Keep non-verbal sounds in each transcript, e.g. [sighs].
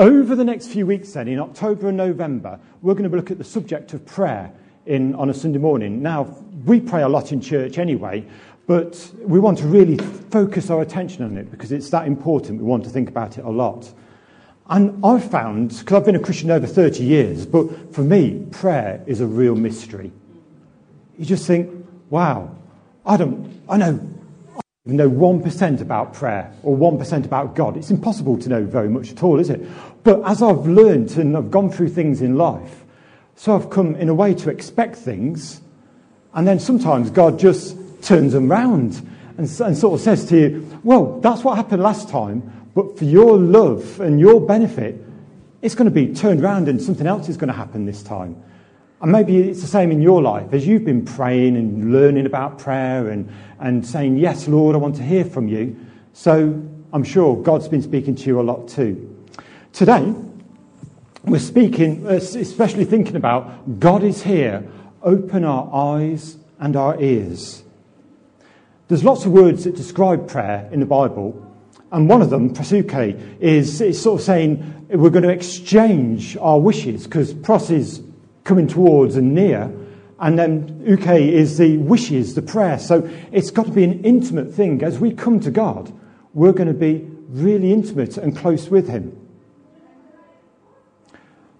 over the next few weeks, then, in October and November, we're going to look at the subject of prayer in, on a Sunday morning. Now, we pray a lot in church anyway, but we want to really focus our attention on it because it's that important. We want to think about it a lot. And I've found, because I've been a Christian over 30 years, but for me, prayer is a real mystery. You just think, wow, I don't, I know, Know 1% about prayer or 1% about God. It's impossible to know very much at all, is it? But as I've learned and I've gone through things in life, so I've come in a way to expect things, and then sometimes God just turns them round and, and sort of says to you, well, that's what happened last time, but for your love and your benefit, it's going to be turned around and something else is going to happen this time. And maybe it's the same in your life as you've been praying and learning about prayer and, and saying, Yes, Lord, I want to hear from you. So I'm sure God's been speaking to you a lot too. Today, we're speaking, especially thinking about God is here. Open our eyes and our ears. There's lots of words that describe prayer in the Bible, and one of them, prosuke, is, is sort of saying we're going to exchange our wishes because pros is coming towards and near, and then uke is the wishes, the prayer. So it's got to be an intimate thing. As we come to God, we're going to be really intimate and close with Him.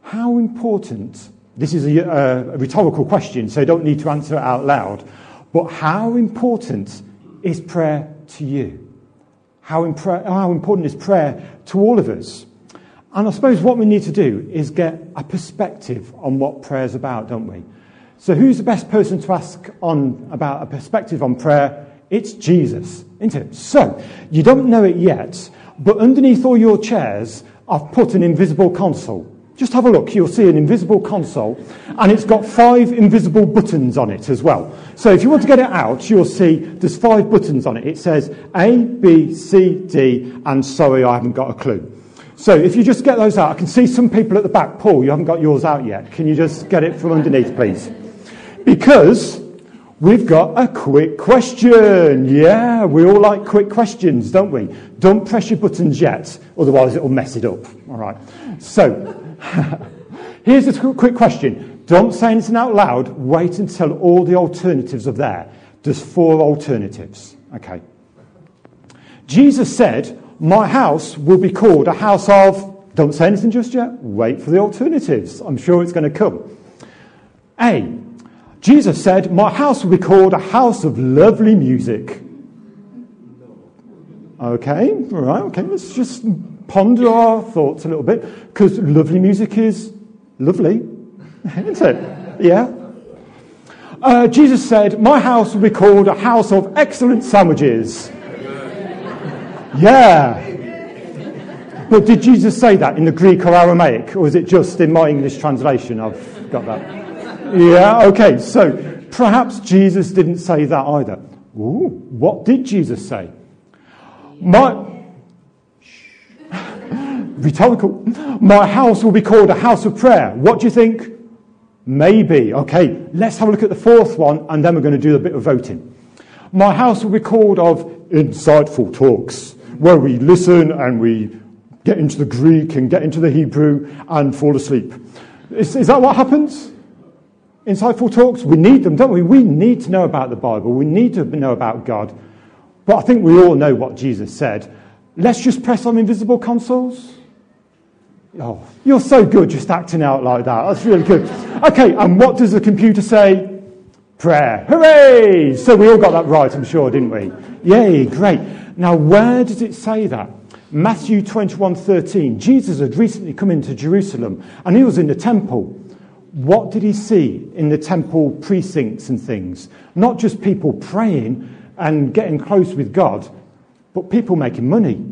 How important, this is a, uh, a rhetorical question, so don't need to answer it out loud, but how important is prayer to you? How, impre- how important is prayer to all of us? And I suppose what we need to do is get a perspective on what prayer's about, don't we? So, who's the best person to ask on about a perspective on prayer? It's Jesus, isn't it? So, you don't know it yet, but underneath all your chairs, I've put an invisible console. Just have a look. You'll see an invisible console, and it's got five invisible buttons on it as well. So if you want to get it out, you'll see there's five buttons on it. It says A, B, C, D, and sorry, I haven't got a clue. So if you just get those out, I can see some people at the back. Paul, you haven't got yours out yet. Can you just get it from underneath, please? Because we've got a quick question. Yeah, we all like quick questions, don't we? Don't press your buttons yet, otherwise it'll mess it up. All right. So [laughs] Here's a quick question. Don't say anything out loud. Wait until all the alternatives are there. There's four alternatives. Okay. Jesus said, My house will be called a house of. Don't say anything just yet. Wait for the alternatives. I'm sure it's going to come. A. Jesus said, My house will be called a house of lovely music. Okay, all right, okay, let's just ponder our thoughts a little bit because lovely music is lovely, isn't it? Yeah. Uh, Jesus said, My house will be called a house of excellent sandwiches. Yeah. But did Jesus say that in the Greek or Aramaic, or is it just in my English translation? I've got that. Yeah, okay, so perhaps Jesus didn't say that either. Ooh, what did Jesus say? My, [laughs] rhetorical. My house will be called a house of prayer. What do you think? Maybe. Okay, let's have a look at the fourth one, and then we're going to do a bit of voting. My house will be called of insightful talks, where we listen and we get into the Greek and get into the Hebrew and fall asleep. Is, is that what happens? Insightful talks? We need them, don't we? We need to know about the Bible. We need to know about God. But I think we all know what Jesus said. Let's just press on invisible consoles. Oh, you're so good just acting out like that. That's really good. Okay, and what does the computer say? Prayer. Hooray! So we all got that right, I'm sure, didn't we? Yay, great. Now, where does it say that? Matthew 21:13. Jesus had recently come into Jerusalem and he was in the temple. What did he see in the temple precincts and things? Not just people praying and getting close with God, but people making money.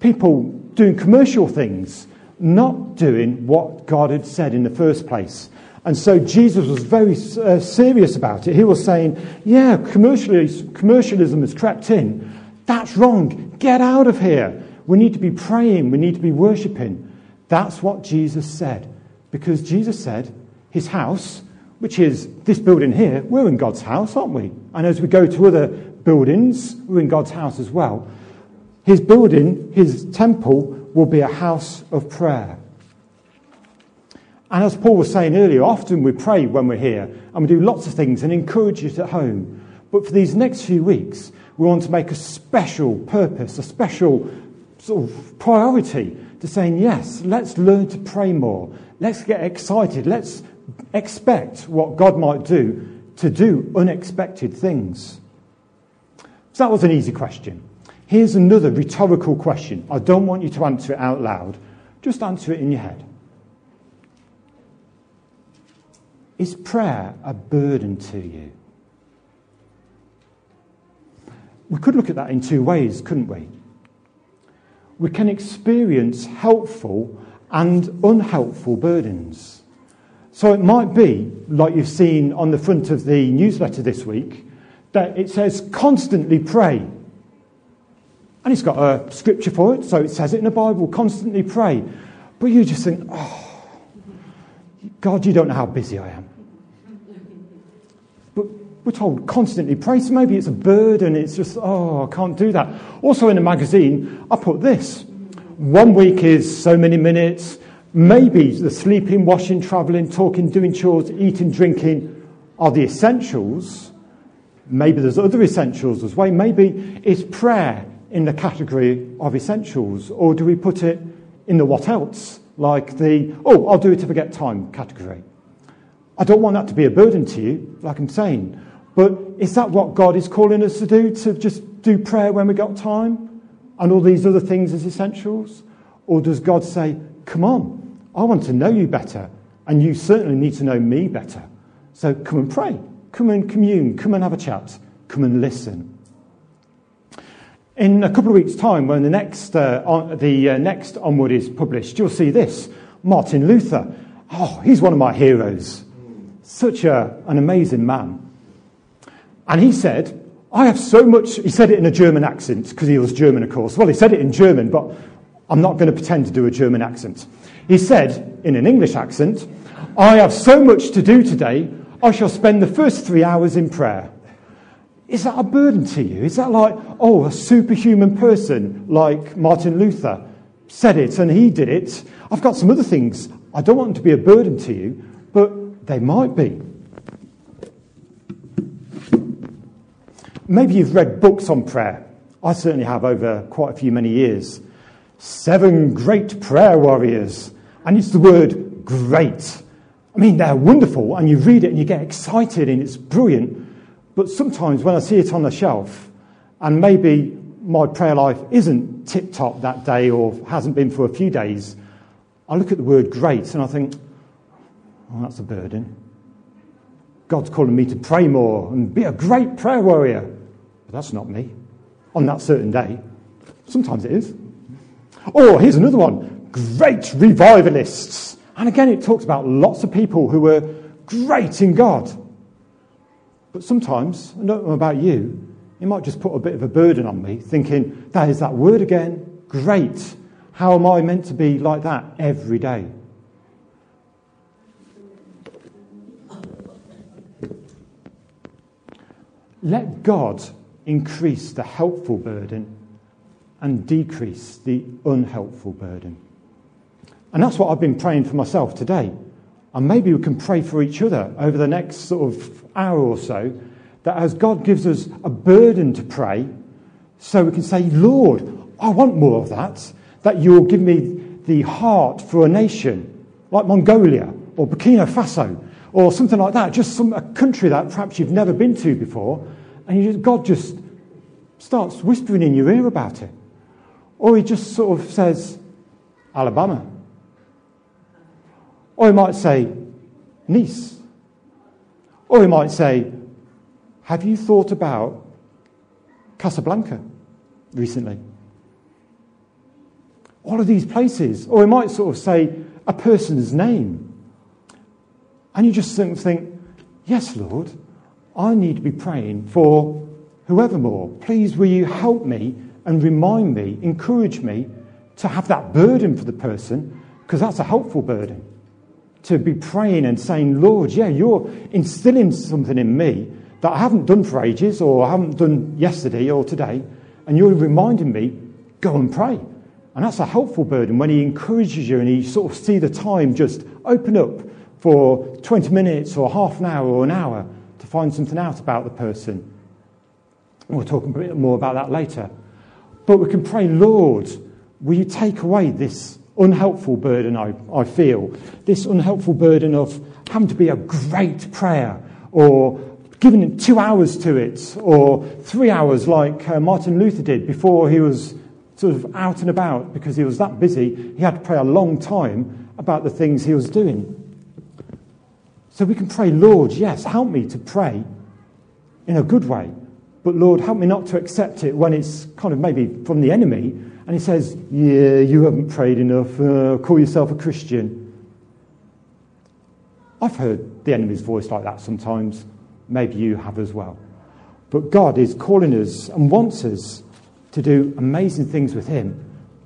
People doing commercial things not doing what God had said in the first place. And so Jesus was very uh, serious about it. He was saying, Yeah, commercialism has crept in. That's wrong. Get out of here. We need to be praying. We need to be worshipping. That's what Jesus said. Because Jesus said, His house, which is this building here, we're in God's house, aren't we? And as we go to other buildings, we're in God's house as well. His building, his temple, will be a house of prayer. And as Paul was saying earlier, often we pray when we're here and we do lots of things and encourage it at home. But for these next few weeks, we want to make a special purpose, a special sort of priority to saying, yes, let's learn to pray more. Let's get excited. Let's expect what God might do to do unexpected things. So that was an easy question. Here's another rhetorical question. I don't want you to answer it out loud, just answer it in your head. Is prayer a burden to you? We could look at that in two ways, couldn't we? We can experience helpful and unhelpful burdens. So it might be, like you've seen on the front of the newsletter this week, that it says constantly pray. And it's got a scripture for it, so it says it in the Bible constantly pray. But you just think, oh, God, you don't know how busy I am. We're told constantly pray, so maybe it's a burden, it's just, oh, I can't do that. Also in a magazine, I put this one week is so many minutes, maybe the sleeping, washing, travelling, talking, doing chores, eating, drinking are the essentials. Maybe there's other essentials as well. Maybe it's prayer in the category of essentials, or do we put it in the what else, like the, oh, I'll do it if I get time category? I don't want that to be a burden to you, like I'm saying. But is that what God is calling us to do? To just do prayer when we got time? And all these other things as essentials? Or does God say, come on, I want to know you better, and you certainly need to know me better. So come and pray, come and commune, come and have a chat, come and listen. In a couple of weeks' time, when the next, uh, on, the uh, next Onward is published, you'll see this Martin Luther. Oh, he's one of my heroes. Such a, an amazing man. And he said, I have so much, he said it in a German accent, because he was German, of course. Well, he said it in German, but I'm not going to pretend to do a German accent. He said, in an English accent, I have so much to do today, I shall spend the first three hours in prayer. Is that a burden to you? Is that like, oh, a superhuman person like Martin Luther said it and he did it? I've got some other things. I don't want them to be a burden to you, but they might be. Maybe you've read books on prayer. I certainly have over quite a few many years. Seven great prayer warriors. And it's the word great. I mean, they're wonderful, and you read it and you get excited, and it's brilliant. But sometimes when I see it on the shelf, and maybe my prayer life isn't tip top that day or hasn't been for a few days, I look at the word great and I think, oh, that's a burden. God's calling me to pray more and be a great prayer warrior. But that's not me on that certain day. Sometimes it is. Or here's another one great revivalists. And again, it talks about lots of people who were great in God. But sometimes, I don't know about you, you might just put a bit of a burden on me, thinking, that is that word again. Great. How am I meant to be like that every day? Let God increase the helpful burden and decrease the unhelpful burden. And that's what I've been praying for myself today. And maybe we can pray for each other over the next sort of hour or so that as God gives us a burden to pray, so we can say, Lord, I want more of that, that you'll give me the heart for a nation like Mongolia or Burkina Faso or something like that, just some, a country that perhaps you've never been to before, and just, God just starts whispering in your ear about it. Or he just sort of says, Alabama. Or he might say, Nice. Or he might say, Have you thought about Casablanca recently? All of these places. Or he might sort of say a person's name. And you just think, think Yes, Lord, I need to be praying for whoever more. Please, will you help me and remind me, encourage me to have that burden for the person, because that's a helpful burden to be praying and saying, Lord, yeah, you're instilling something in me that I haven't done for ages or I haven't done yesterday or today, and you're reminding me, go and pray. And that's a helpful burden when he encourages you and you sort of see the time just open up for 20 minutes or half an hour or an hour to find something out about the person. We'll talk a bit more about that later. But we can pray, Lord, will you take away this unhelpful burden I, I feel? This unhelpful burden of having to be a great prayer or giving two hours to it or three hours like uh, Martin Luther did before he was sort of out and about because he was that busy. He had to pray a long time about the things he was doing. So we can pray, Lord, yes, help me to pray in a good way. But Lord, help me not to accept it when it's kind of maybe from the enemy and he says, Yeah, you haven't prayed enough. Uh, call yourself a Christian. I've heard the enemy's voice like that sometimes. Maybe you have as well. But God is calling us and wants us to do amazing things with Him.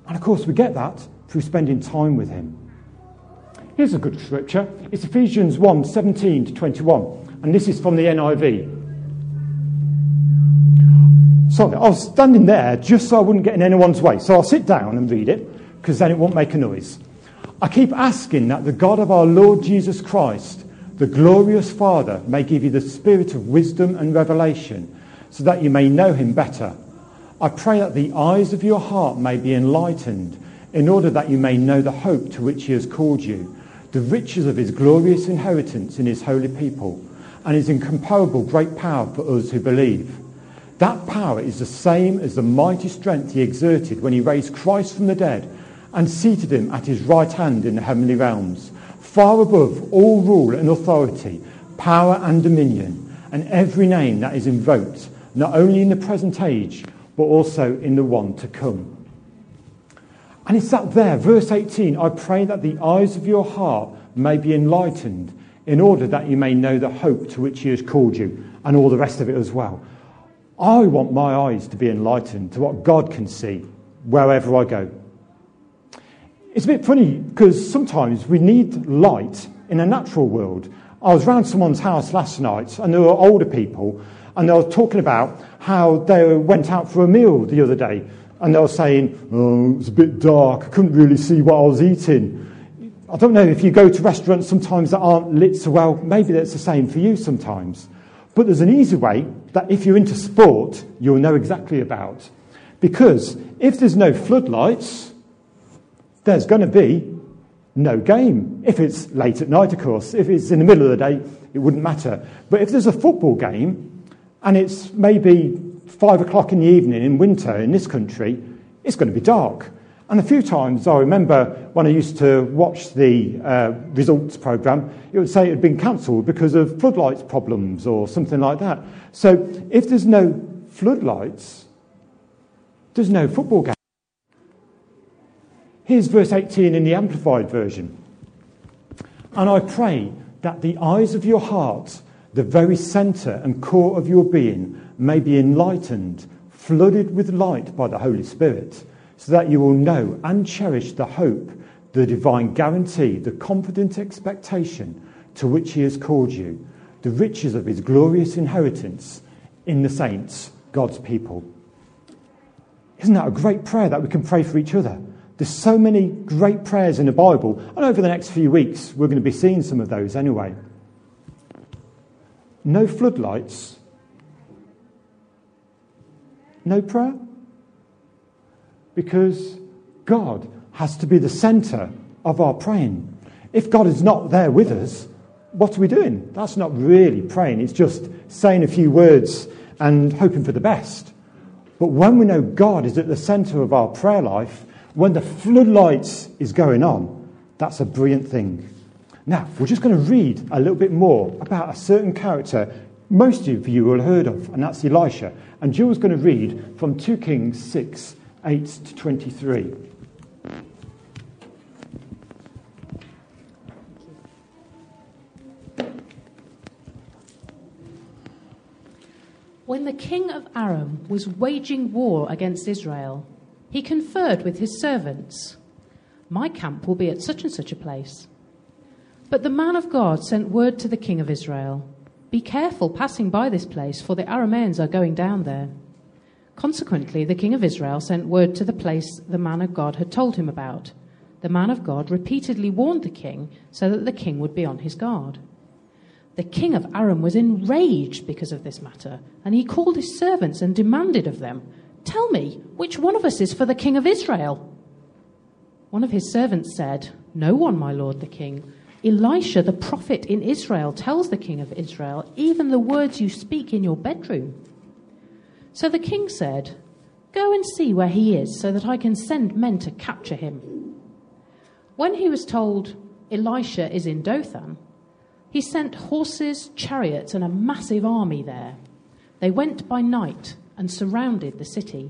And of course, we get that through spending time with Him. Here's a good scripture. It's Ephesians 1 17 to 21. And this is from the NIV. Sorry, I was standing there just so I wouldn't get in anyone's way. So I'll sit down and read it, because then it won't make a noise. I keep asking that the God of our Lord Jesus Christ, the glorious Father, may give you the spirit of wisdom and revelation, so that you may know him better. I pray that the eyes of your heart may be enlightened, in order that you may know the hope to which he has called you, the riches of his glorious inheritance in his holy people, and his incomparable great power for us who believe. That power is the same as the mighty strength he exerted when he raised Christ from the dead and seated him at his right hand in the heavenly realms, far above all rule and authority, power and dominion, and every name that is invoked, not only in the present age, but also in the one to come. And it's that there, verse 18 I pray that the eyes of your heart may be enlightened, in order that you may know the hope to which he has called you, and all the rest of it as well. I want my eyes to be enlightened to what God can see wherever I go. It's a bit funny because sometimes we need light in a natural world. I was around someone's house last night and there were older people and they were talking about how they went out for a meal the other day and they were saying, mm, oh, it was a bit dark, I couldn't really see what I was eating. I don't know if you go to restaurants sometimes that aren't lit so well, maybe that's the same for you sometimes. But there's an easy way that if you're into sport, you'll know exactly about. Because if there's no floodlights, there's going to be no game. If it's late at night, of course. If it's in the middle of the day, it wouldn't matter. But if there's a football game and it's maybe five o'clock in the evening in winter in this country, it's going to be dark. And a few times I remember when I used to watch the uh, results programme, it would say it had been cancelled because of floodlights problems or something like that. So if there's no floodlights, there's no football game. Here's verse 18 in the Amplified Version. And I pray that the eyes of your heart, the very centre and core of your being, may be enlightened, flooded with light by the Holy Spirit so that you will know and cherish the hope, the divine guarantee, the confident expectation to which He has called you, the riches of His glorious inheritance in the saints, God's people. Isn't that a great prayer that we can pray for each other? There's so many great prayers in the Bible, and over the next few weeks, we're going to be seeing some of those anyway. No floodlights, no prayer because God has to be the center of our praying. If God is not there with us, what are we doing? That's not really praying. It's just saying a few words and hoping for the best. But when we know God is at the center of our prayer life, when the floodlights is going on, that's a brilliant thing. Now, we're just going to read a little bit more about a certain character most of you will have heard of, and that's Elisha. And Jill's going to read from 2 Kings 6 8 to 23. When the king of Aram was waging war against Israel, he conferred with his servants, My camp will be at such and such a place. But the man of God sent word to the king of Israel, Be careful passing by this place, for the Arameans are going down there. Consequently, the king of Israel sent word to the place the man of God had told him about. The man of God repeatedly warned the king so that the king would be on his guard. The king of Aram was enraged because of this matter, and he called his servants and demanded of them, Tell me, which one of us is for the king of Israel? One of his servants said, No one, my lord the king. Elisha, the prophet in Israel, tells the king of Israel even the words you speak in your bedroom. So the king said, Go and see where he is, so that I can send men to capture him. When he was told Elisha is in Dothan, he sent horses, chariots, and a massive army there. They went by night and surrounded the city.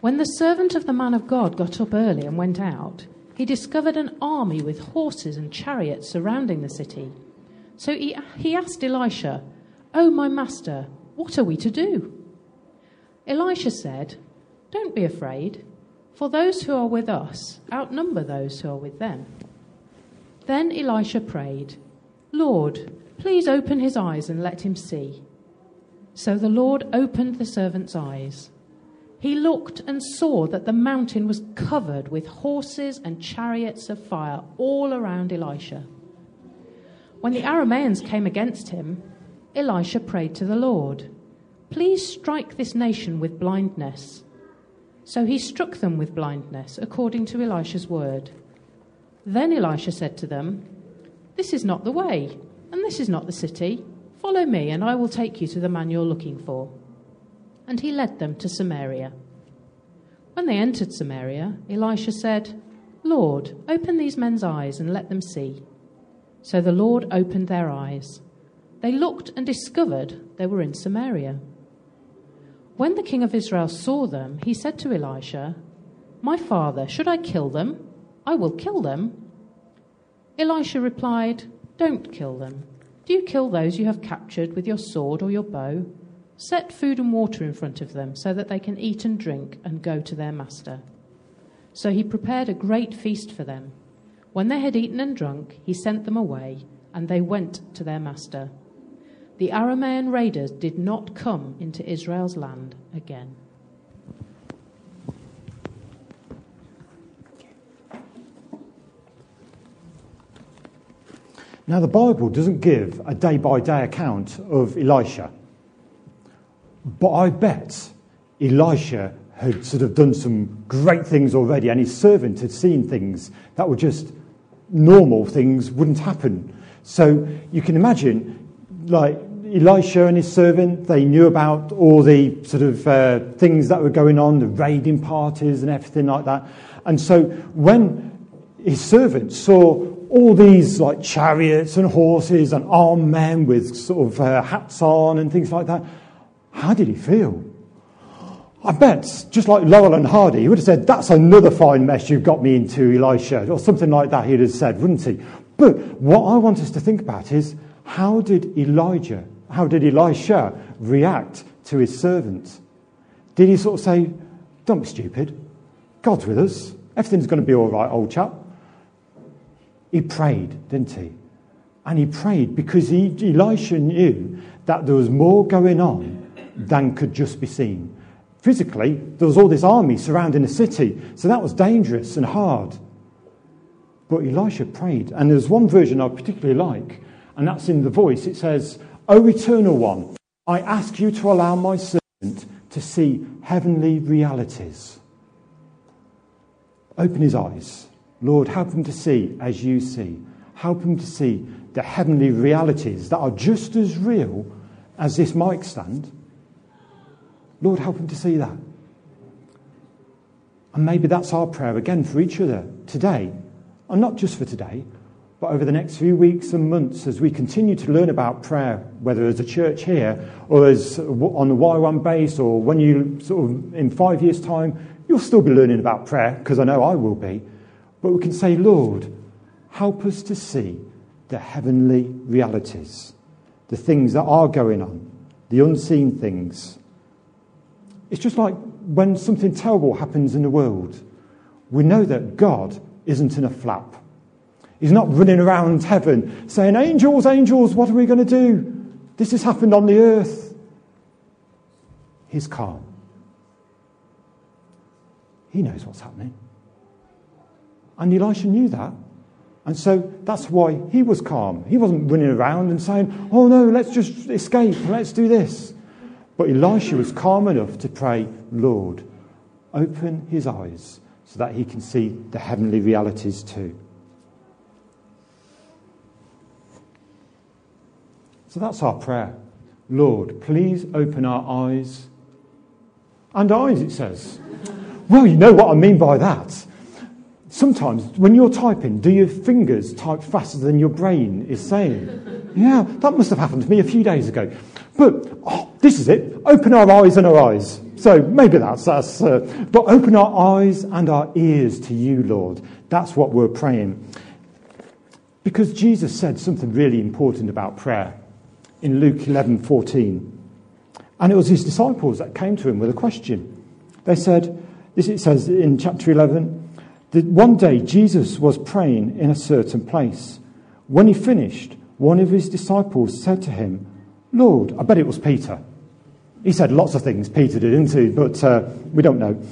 When the servant of the man of God got up early and went out, he discovered an army with horses and chariots surrounding the city. So he, he asked Elisha, Oh, my master, what are we to do? Elisha said, Don't be afraid, for those who are with us outnumber those who are with them. Then Elisha prayed, Lord, please open his eyes and let him see. So the Lord opened the servant's eyes. He looked and saw that the mountain was covered with horses and chariots of fire all around Elisha. When the Arameans came against him, Elisha prayed to the Lord, Please strike this nation with blindness. So he struck them with blindness, according to Elisha's word. Then Elisha said to them, This is not the way, and this is not the city. Follow me, and I will take you to the man you're looking for. And he led them to Samaria. When they entered Samaria, Elisha said, Lord, open these men's eyes and let them see. So the Lord opened their eyes. They looked and discovered they were in Samaria. When the king of Israel saw them, he said to Elisha, My father, should I kill them? I will kill them. Elisha replied, Don't kill them. Do you kill those you have captured with your sword or your bow? Set food and water in front of them so that they can eat and drink and go to their master. So he prepared a great feast for them. When they had eaten and drunk, he sent them away, and they went to their master. The Aramean raiders did not come into Israel's land again. Now, the Bible doesn't give a day by day account of Elisha, but I bet Elisha had sort of done some great things already, and his servant had seen things that were just normal things, wouldn't happen. So you can imagine, like, Elisha and his servant, they knew about all the sort of uh, things that were going on, the raiding parties and everything like that. And so when his servant saw all these like chariots and horses and armed men with sort of uh, hats on and things like that. How did he feel? I bet, just like Laurel and Hardy, he would have said, That's another fine mess you've got me into, Elisha, or something like that, he'd have said, wouldn't he? But what I want us to think about is how did Elijah, how did Elisha react to his servant? Did he sort of say, Don't be stupid, God's with us, everything's going to be all right, old chap? He prayed, didn't he? And he prayed because he, Elisha knew that there was more going on than could just be seen. Physically, there was all this army surrounding the city, so that was dangerous and hard. But Elisha prayed, and there's one version I particularly like, and that's in the voice. It says, O Eternal One, I ask you to allow my servant to see heavenly realities. Open his eyes Lord, help him to see as you see. Help him to see the heavenly realities that are just as real as this mic stand. Lord, help him to see that. And maybe that's our prayer again for each other today, and not just for today, but over the next few weeks and months as we continue to learn about prayer, whether as a church here or as on the YWAM base or when you sort of in five years' time, you'll still be learning about prayer because I know I will be. But we can say, Lord, help us to see the heavenly realities, the things that are going on, the unseen things. It's just like when something terrible happens in the world, we know that God isn't in a flap. He's not running around heaven saying, Angels, angels, what are we going to do? This has happened on the earth. he's calm. He knows what's happening. And Elisha knew that. And so that's why he was calm. He wasn't running around and saying, Oh no, let's just escape, let's do this. But Elisha was calm enough to pray, Lord, open his eyes so that he can see the heavenly realities too. So that's our prayer. Lord, please open our eyes. And eyes, it says. Well, you know what I mean by that. Sometimes when you're typing, do your fingers type faster than your brain is saying? Yeah, that must have happened to me a few days ago. But oh, this is it. Open our eyes and our eyes. So maybe that's us. Uh, but open our eyes and our ears to you, Lord. That's what we're praying. Because Jesus said something really important about prayer in Luke 11:14. And it was his disciples that came to him with a question. They said, this it says in chapter 11, one day Jesus was praying in a certain place. When he finished, one of his disciples said to him, Lord, I bet it was Peter. He said lots of things, Peter did, didn't he? But uh, we don't know.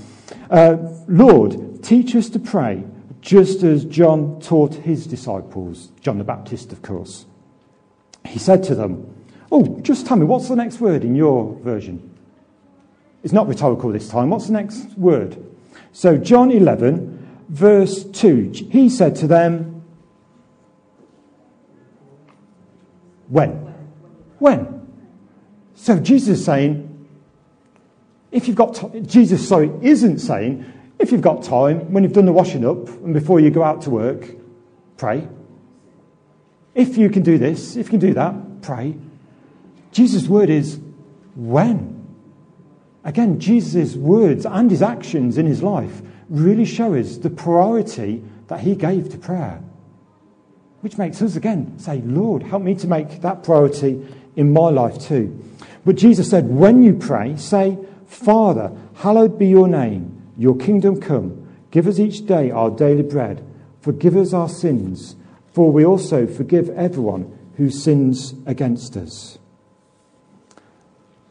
Uh, Lord, teach us to pray just as John taught his disciples, John the Baptist, of course. He said to them, Oh, just tell me, what's the next word in your version? It's not rhetorical this time. What's the next word? So, John 11, verse 2, he said to them, When? When? So, Jesus is saying, if you've got time, Jesus, sorry, isn't saying, if you've got time, when you've done the washing up and before you go out to work, pray. If you can do this, if you can do that, pray. Jesus' word is when. Again, Jesus' words and his actions in his life really show us the priority that he gave to prayer. Which makes us again say, Lord, help me to make that priority in my life too. But Jesus said, when you pray, say, Father, hallowed be your name, your kingdom come. Give us each day our daily bread. Forgive us our sins, for we also forgive everyone who sins against us.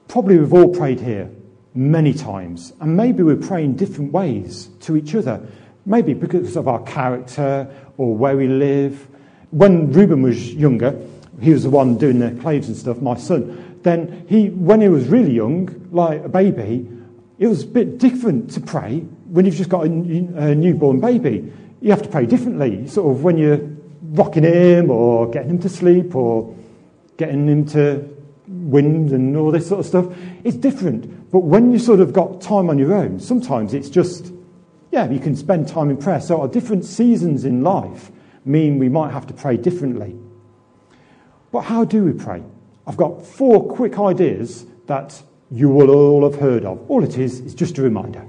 Probably we've all prayed here many times, and maybe we pray in different ways to each other. Maybe because of our character or where we live. When Reuben was younger, he was the one doing the claves and stuff, my son. Then he, when he was really young, like a baby, it was a bit different to pray when you've just got a, a newborn baby. You have to pray differently, sort of when you're rocking him or getting him to sleep or getting him to wind and all this sort of stuff. It's different. But when you sort of got time on your own, sometimes it's just, yeah, you can spend time in prayer. So our different seasons in life mean we might have to pray differently. But how do we pray? I've got four quick ideas that you will all have heard of. All it is is just a reminder.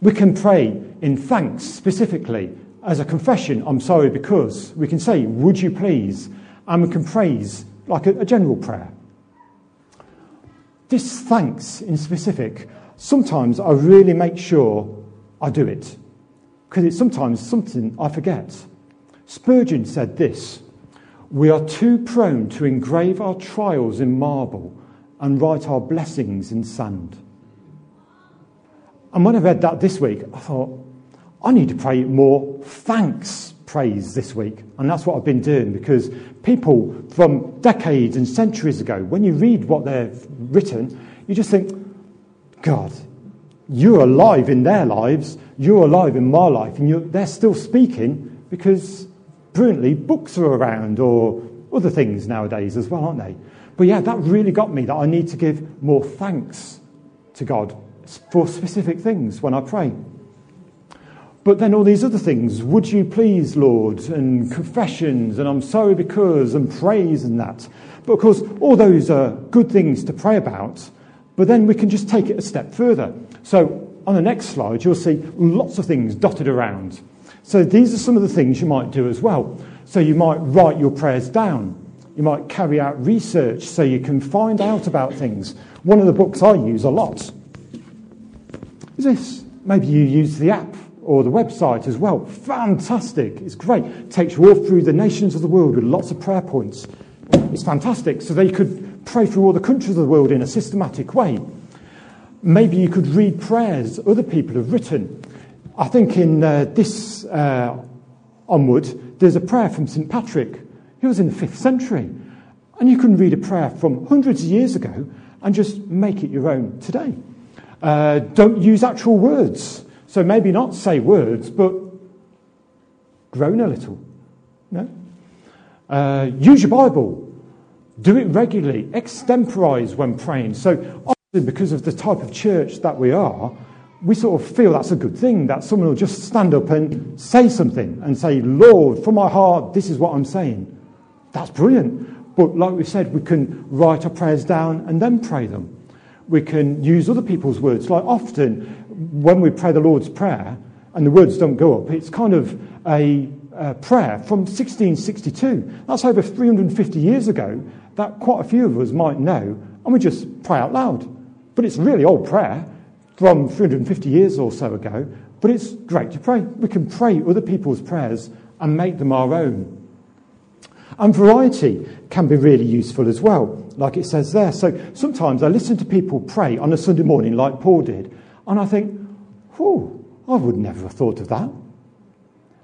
We can pray in thanks specifically as a confession, I'm sorry because. We can say, would you please? And we can praise like a, a general prayer. This thanks in specific, sometimes I really make sure I do it because it's sometimes something I forget. Spurgeon said this We are too prone to engrave our trials in marble and write our blessings in sand. And when I read that this week, I thought, I need to pray more thanks praise this week. And that's what I've been doing because people from decades and centuries ago, when you read what they've written, you just think, God, you're alive in their lives, you're alive in my life, and they're still speaking because brilliantly books are around or other things nowadays as well, aren't they? But yeah, that really got me that I need to give more thanks to God for specific things when I pray. But then all these other things, would you please, Lord, and confessions, and I'm sorry because, and praise and that. But of course, all those are good things to pray about, but then we can just take it a step further. So on the next slide, you'll see lots of things dotted around. So these are some of the things you might do as well. So you might write your prayers down. You might carry out research so you can find out about things. One of the books I use a lot is this. Maybe you use the app or the website as well. Fantastic. It's great. It takes you all through the nations of the world with lots of prayer points. It's fantastic. So they could pray through all the countries of the world in a systematic way. Maybe you could read prayers other people have written. I think in uh, this uh, onward, there's a prayer from St. Patrick. He was in the 5th century. And you can read a prayer from hundreds of years ago and just make it your own today. Uh, don't use actual words. So maybe not say words, but groan a little. No? Uh, use your Bible. Do it regularly. Extemporize when praying. So, often, because of the type of church that we are, we sort of feel that's a good thing that someone will just stand up and say something and say, Lord, from my heart, this is what I'm saying. That's brilliant. But like we said, we can write our prayers down and then pray them. We can use other people's words. Like often, when we pray the Lord's Prayer and the words don't go up, it's kind of a, a prayer from 1662. That's over 350 years ago that quite a few of us might know, and we just pray out loud. But it's really old prayer from 350 years or so ago, but it's great to pray. We can pray other people's prayers and make them our own. And variety can be really useful as well, like it says there. So sometimes I listen to people pray on a Sunday morning, like Paul did, and I think, oh, I would never have thought of that.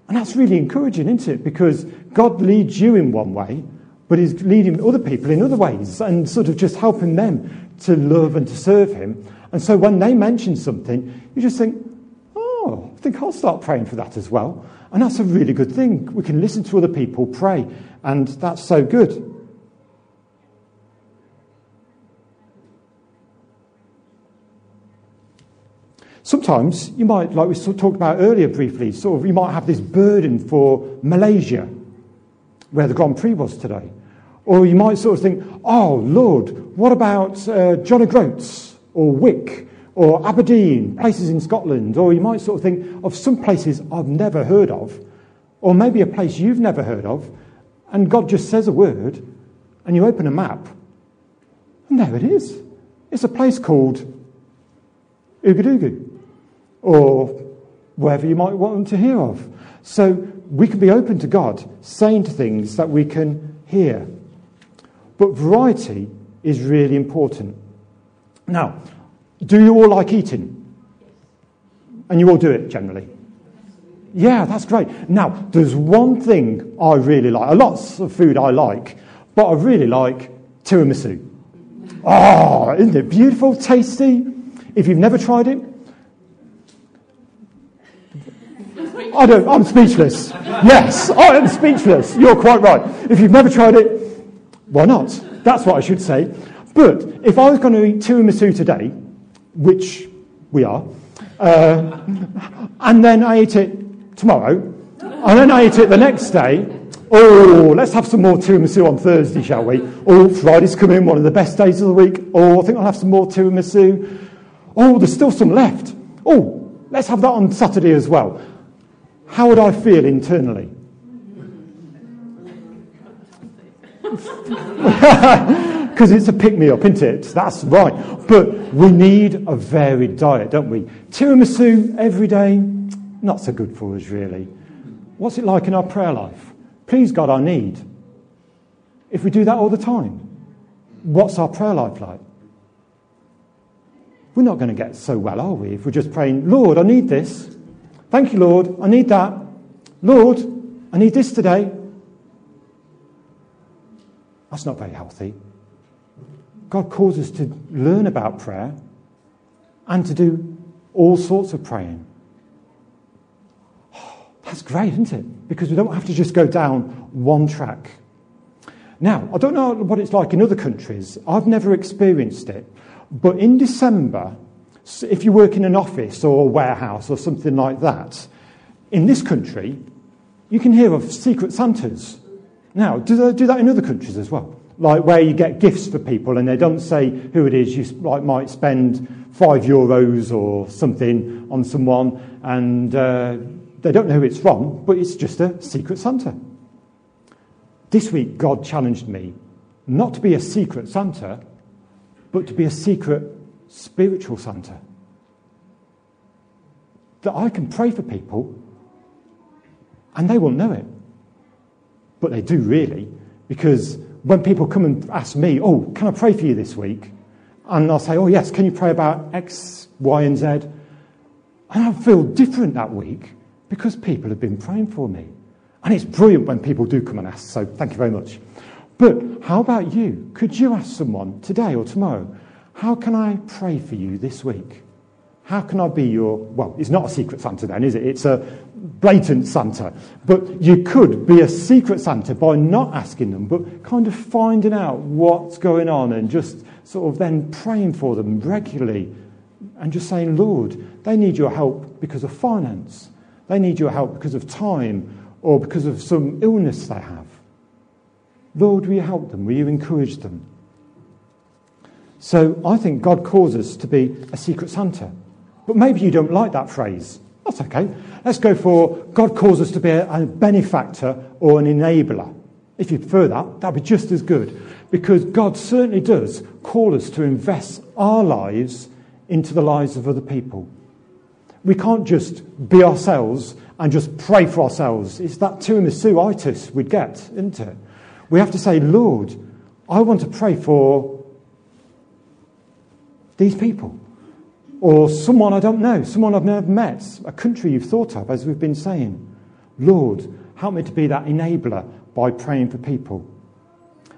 And that's really encouraging, isn't it? Because God leads you in one way, but He's leading other people in other ways and sort of just helping them to love and to serve Him. And so when they mention something, you just think, oh, I think I'll start praying for that as well. And that's a really good thing. We can listen to other people pray, and that's so good. Sometimes you might, like we talked about earlier briefly, sort of you might have this burden for Malaysia, where the Grand Prix was today. Or you might sort of think, oh, Lord, what about uh, John O'Groats or Wick or Aberdeen, places in Scotland? Or you might sort of think of some places I've never heard of, or maybe a place you've never heard of, and God just says a word, and you open a map, and there it is. It's a place called Ouagadougou or wherever you might want them to hear of. So we can be open to God, saying to things that we can hear. But variety is really important. Now, do you all like eating? And you all do it generally? Yeah, that's great. Now, there's one thing I really like. A lots of food I like, but I really like tiramisu. Oh, isn't it beautiful, tasty? If you've never tried it, I don't, I'm speechless. Yes, I am speechless. You're quite right. If you've never tried it, why not? That's what I should say. But if I was going to eat tiramisu today, which we are, uh, and then I ate it tomorrow, and then I ate it the next day, oh, let's have some more tiramisu on Thursday, shall we? Oh, Friday's coming, one of the best days of the week. Oh, I think I'll have some more tiramisu. Oh, there's still some left. Oh, let's have that on Saturday as well how would I feel internally? [laughs] Because it's a pick me up, isn't it? That's right. But we need a varied diet, don't we? Tiramisu every day, not so good for us, really. What's it like in our prayer life? Please, God, I need. If we do that all the time, what's our prayer life like? We're not going to get so well, are we, if we're just praying, Lord, I need this. Thank you, Lord. I need that. Lord, I need this today. That's not very healthy. God calls us to learn about prayer and to do all sorts of praying. [sighs] that's great, isn't it? Because we don't have to just go down one track. Now, I don't know what it's like in other countries. I've never experienced it. But in December, if you work in an office or a warehouse or something like that, in this country, you can hear of secret Santas. Now, do they do that in other countries as well? Like where you get gifts for people and they don't say who it is, you like, might spend five euros or something on someone and uh, they don't know who it's from, but it's just a secret Santa. This week, God challenged me not to be a secret Santa, but to be a secret spiritual Santa. That I can pray for people and they won't know it. But they do really, because when people come and ask me, oh, can I pray for you this week? And I'll say, oh, yes, can you pray about X, Y, and Z? And I feel different that week because people have been praying for me. And it's brilliant when people do come and ask, so thank you very much. But how about you? Could you ask someone today or tomorrow, how can I pray for you this week? How can I be your, well, it's not a secret Santa then, is it? It's a blatant Santa. But you could be a secret Santa by not asking them, but kind of finding out what's going on and just sort of then praying for them regularly and just saying, Lord, they need your help because of finance. They need your help because of time or because of some illness they have. Lord, will you help them? Will you encourage them? So I think God calls us to be a secret Santa. But maybe you don't like that phrase. That's okay. Let's go for God calls us to be a, benefactor or an enabler. If you prefer that, that'd be just as good. Because God certainly does call us to invest our lives into the lives of other people. We can't just be ourselves and just pray for ourselves. It's that tiramisu-itis we'd get, isn't it? We have to say, Lord, I want to pray for these people or someone I don't know, someone I've never met, a country you've thought of, as we've been saying. Lord, help me to be that enabler by praying for people.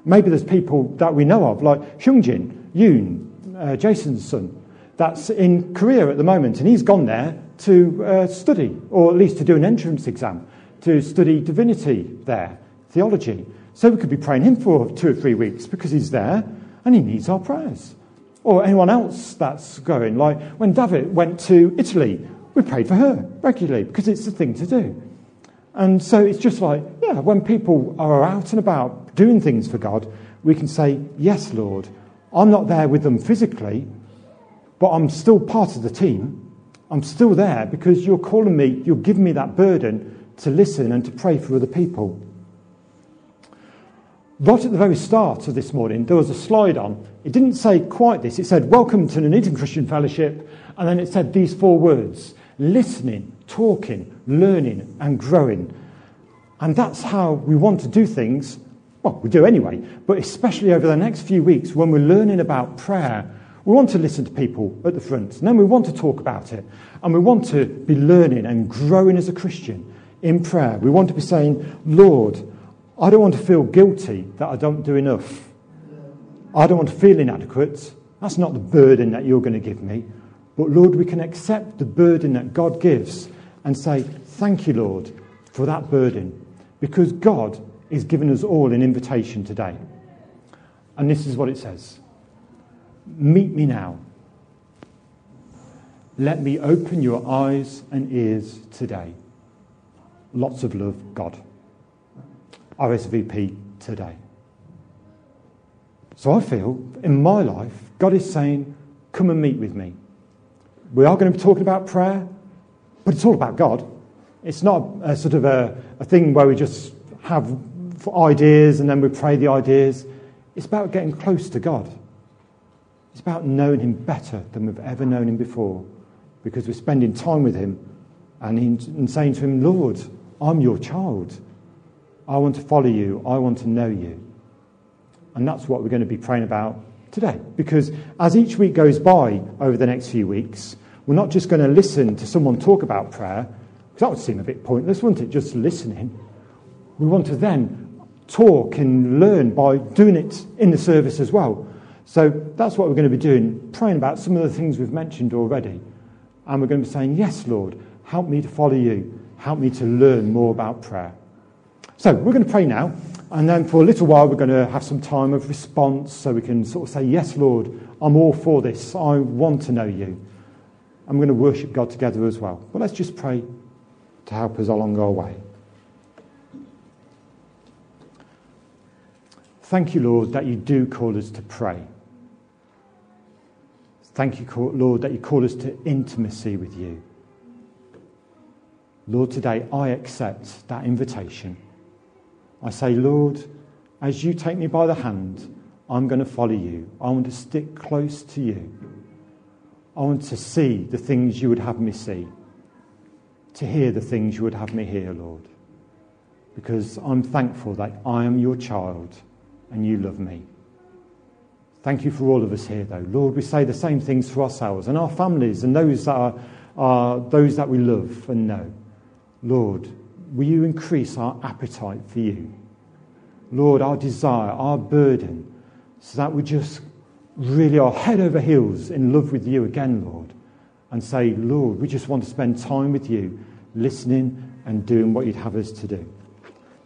Maybe there's people that we know of, like Hyungjin, Yoon, uh, Jason's son, that's in Korea at the moment, and he's gone there to uh, study, or at least to do an entrance exam, to study divinity there, theology. So we could be praying him for two or three weeks because he's there and he needs our prayers or anyone else that's going. Like when David went to Italy, we prayed for her regularly because it's the thing to do. And so it's just like, yeah, when people are out and about doing things for God, we can say, Yes, Lord, I'm not there with them physically, but I'm still part of the team. I'm still there because you're calling me, you're giving me that burden to listen and to pray for other people. Right at the very start of this morning, there was a slide on. It didn't say quite this. It said, Welcome to Nuneaton Christian Fellowship. And then it said these four words listening, talking, learning, and growing. And that's how we want to do things. Well, we do anyway, but especially over the next few weeks when we're learning about prayer. We want to listen to people at the front, and then we want to talk about it. And we want to be learning and growing as a Christian in prayer. We want to be saying, Lord, I don't want to feel guilty that I don't do enough. I don't want to feel inadequate. That's not the burden that you're going to give me. But Lord, we can accept the burden that God gives and say, Thank you, Lord, for that burden. Because God is giving us all an invitation today. And this is what it says Meet me now. Let me open your eyes and ears today. Lots of love, God. RSVP today. So I feel in my life, God is saying, Come and meet with me. We are going to be talking about prayer, but it's all about God. It's not a, sort of a, a thing where we just have ideas and then we pray the ideas. It's about getting close to God. It's about knowing Him better than we've ever known Him before because we're spending time with Him and, and saying to Him, Lord, I'm your child. I want to follow you. I want to know you. And that's what we're going to be praying about today. Because as each week goes by over the next few weeks, we're not just going to listen to someone talk about prayer, because that would seem a bit pointless, wouldn't it? Just listening. We want to then talk and learn by doing it in the service as well. So that's what we're going to be doing, praying about some of the things we've mentioned already. And we're going to be saying, Yes, Lord, help me to follow you. Help me to learn more about prayer. So we're going to pray now, and then for a little while we're going to have some time of response so we can sort of say, Yes, Lord, I'm all for this. I want to know you. I'm going to worship God together as well. But let's just pray to help us along our way. Thank you, Lord, that you do call us to pray. Thank you, Lord, that you call us to intimacy with you. Lord, today I accept that invitation. I say, Lord, as you take me by the hand, I'm going to follow you. I want to stick close to you. I want to see the things you would have me see, to hear the things you would have me hear, Lord. Because I'm thankful that I am your child and you love me. Thank you for all of us here, though. Lord, we say the same things for ourselves and our families and those that are, are those that we love and know. Lord, will you increase our appetite for you? Lord, our desire, our burden, so that we just really are head over heels in love with you again, Lord, and say, Lord, we just want to spend time with you, listening and doing what you'd have us to do.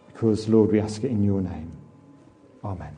Because, Lord, we ask it in your name. Amen.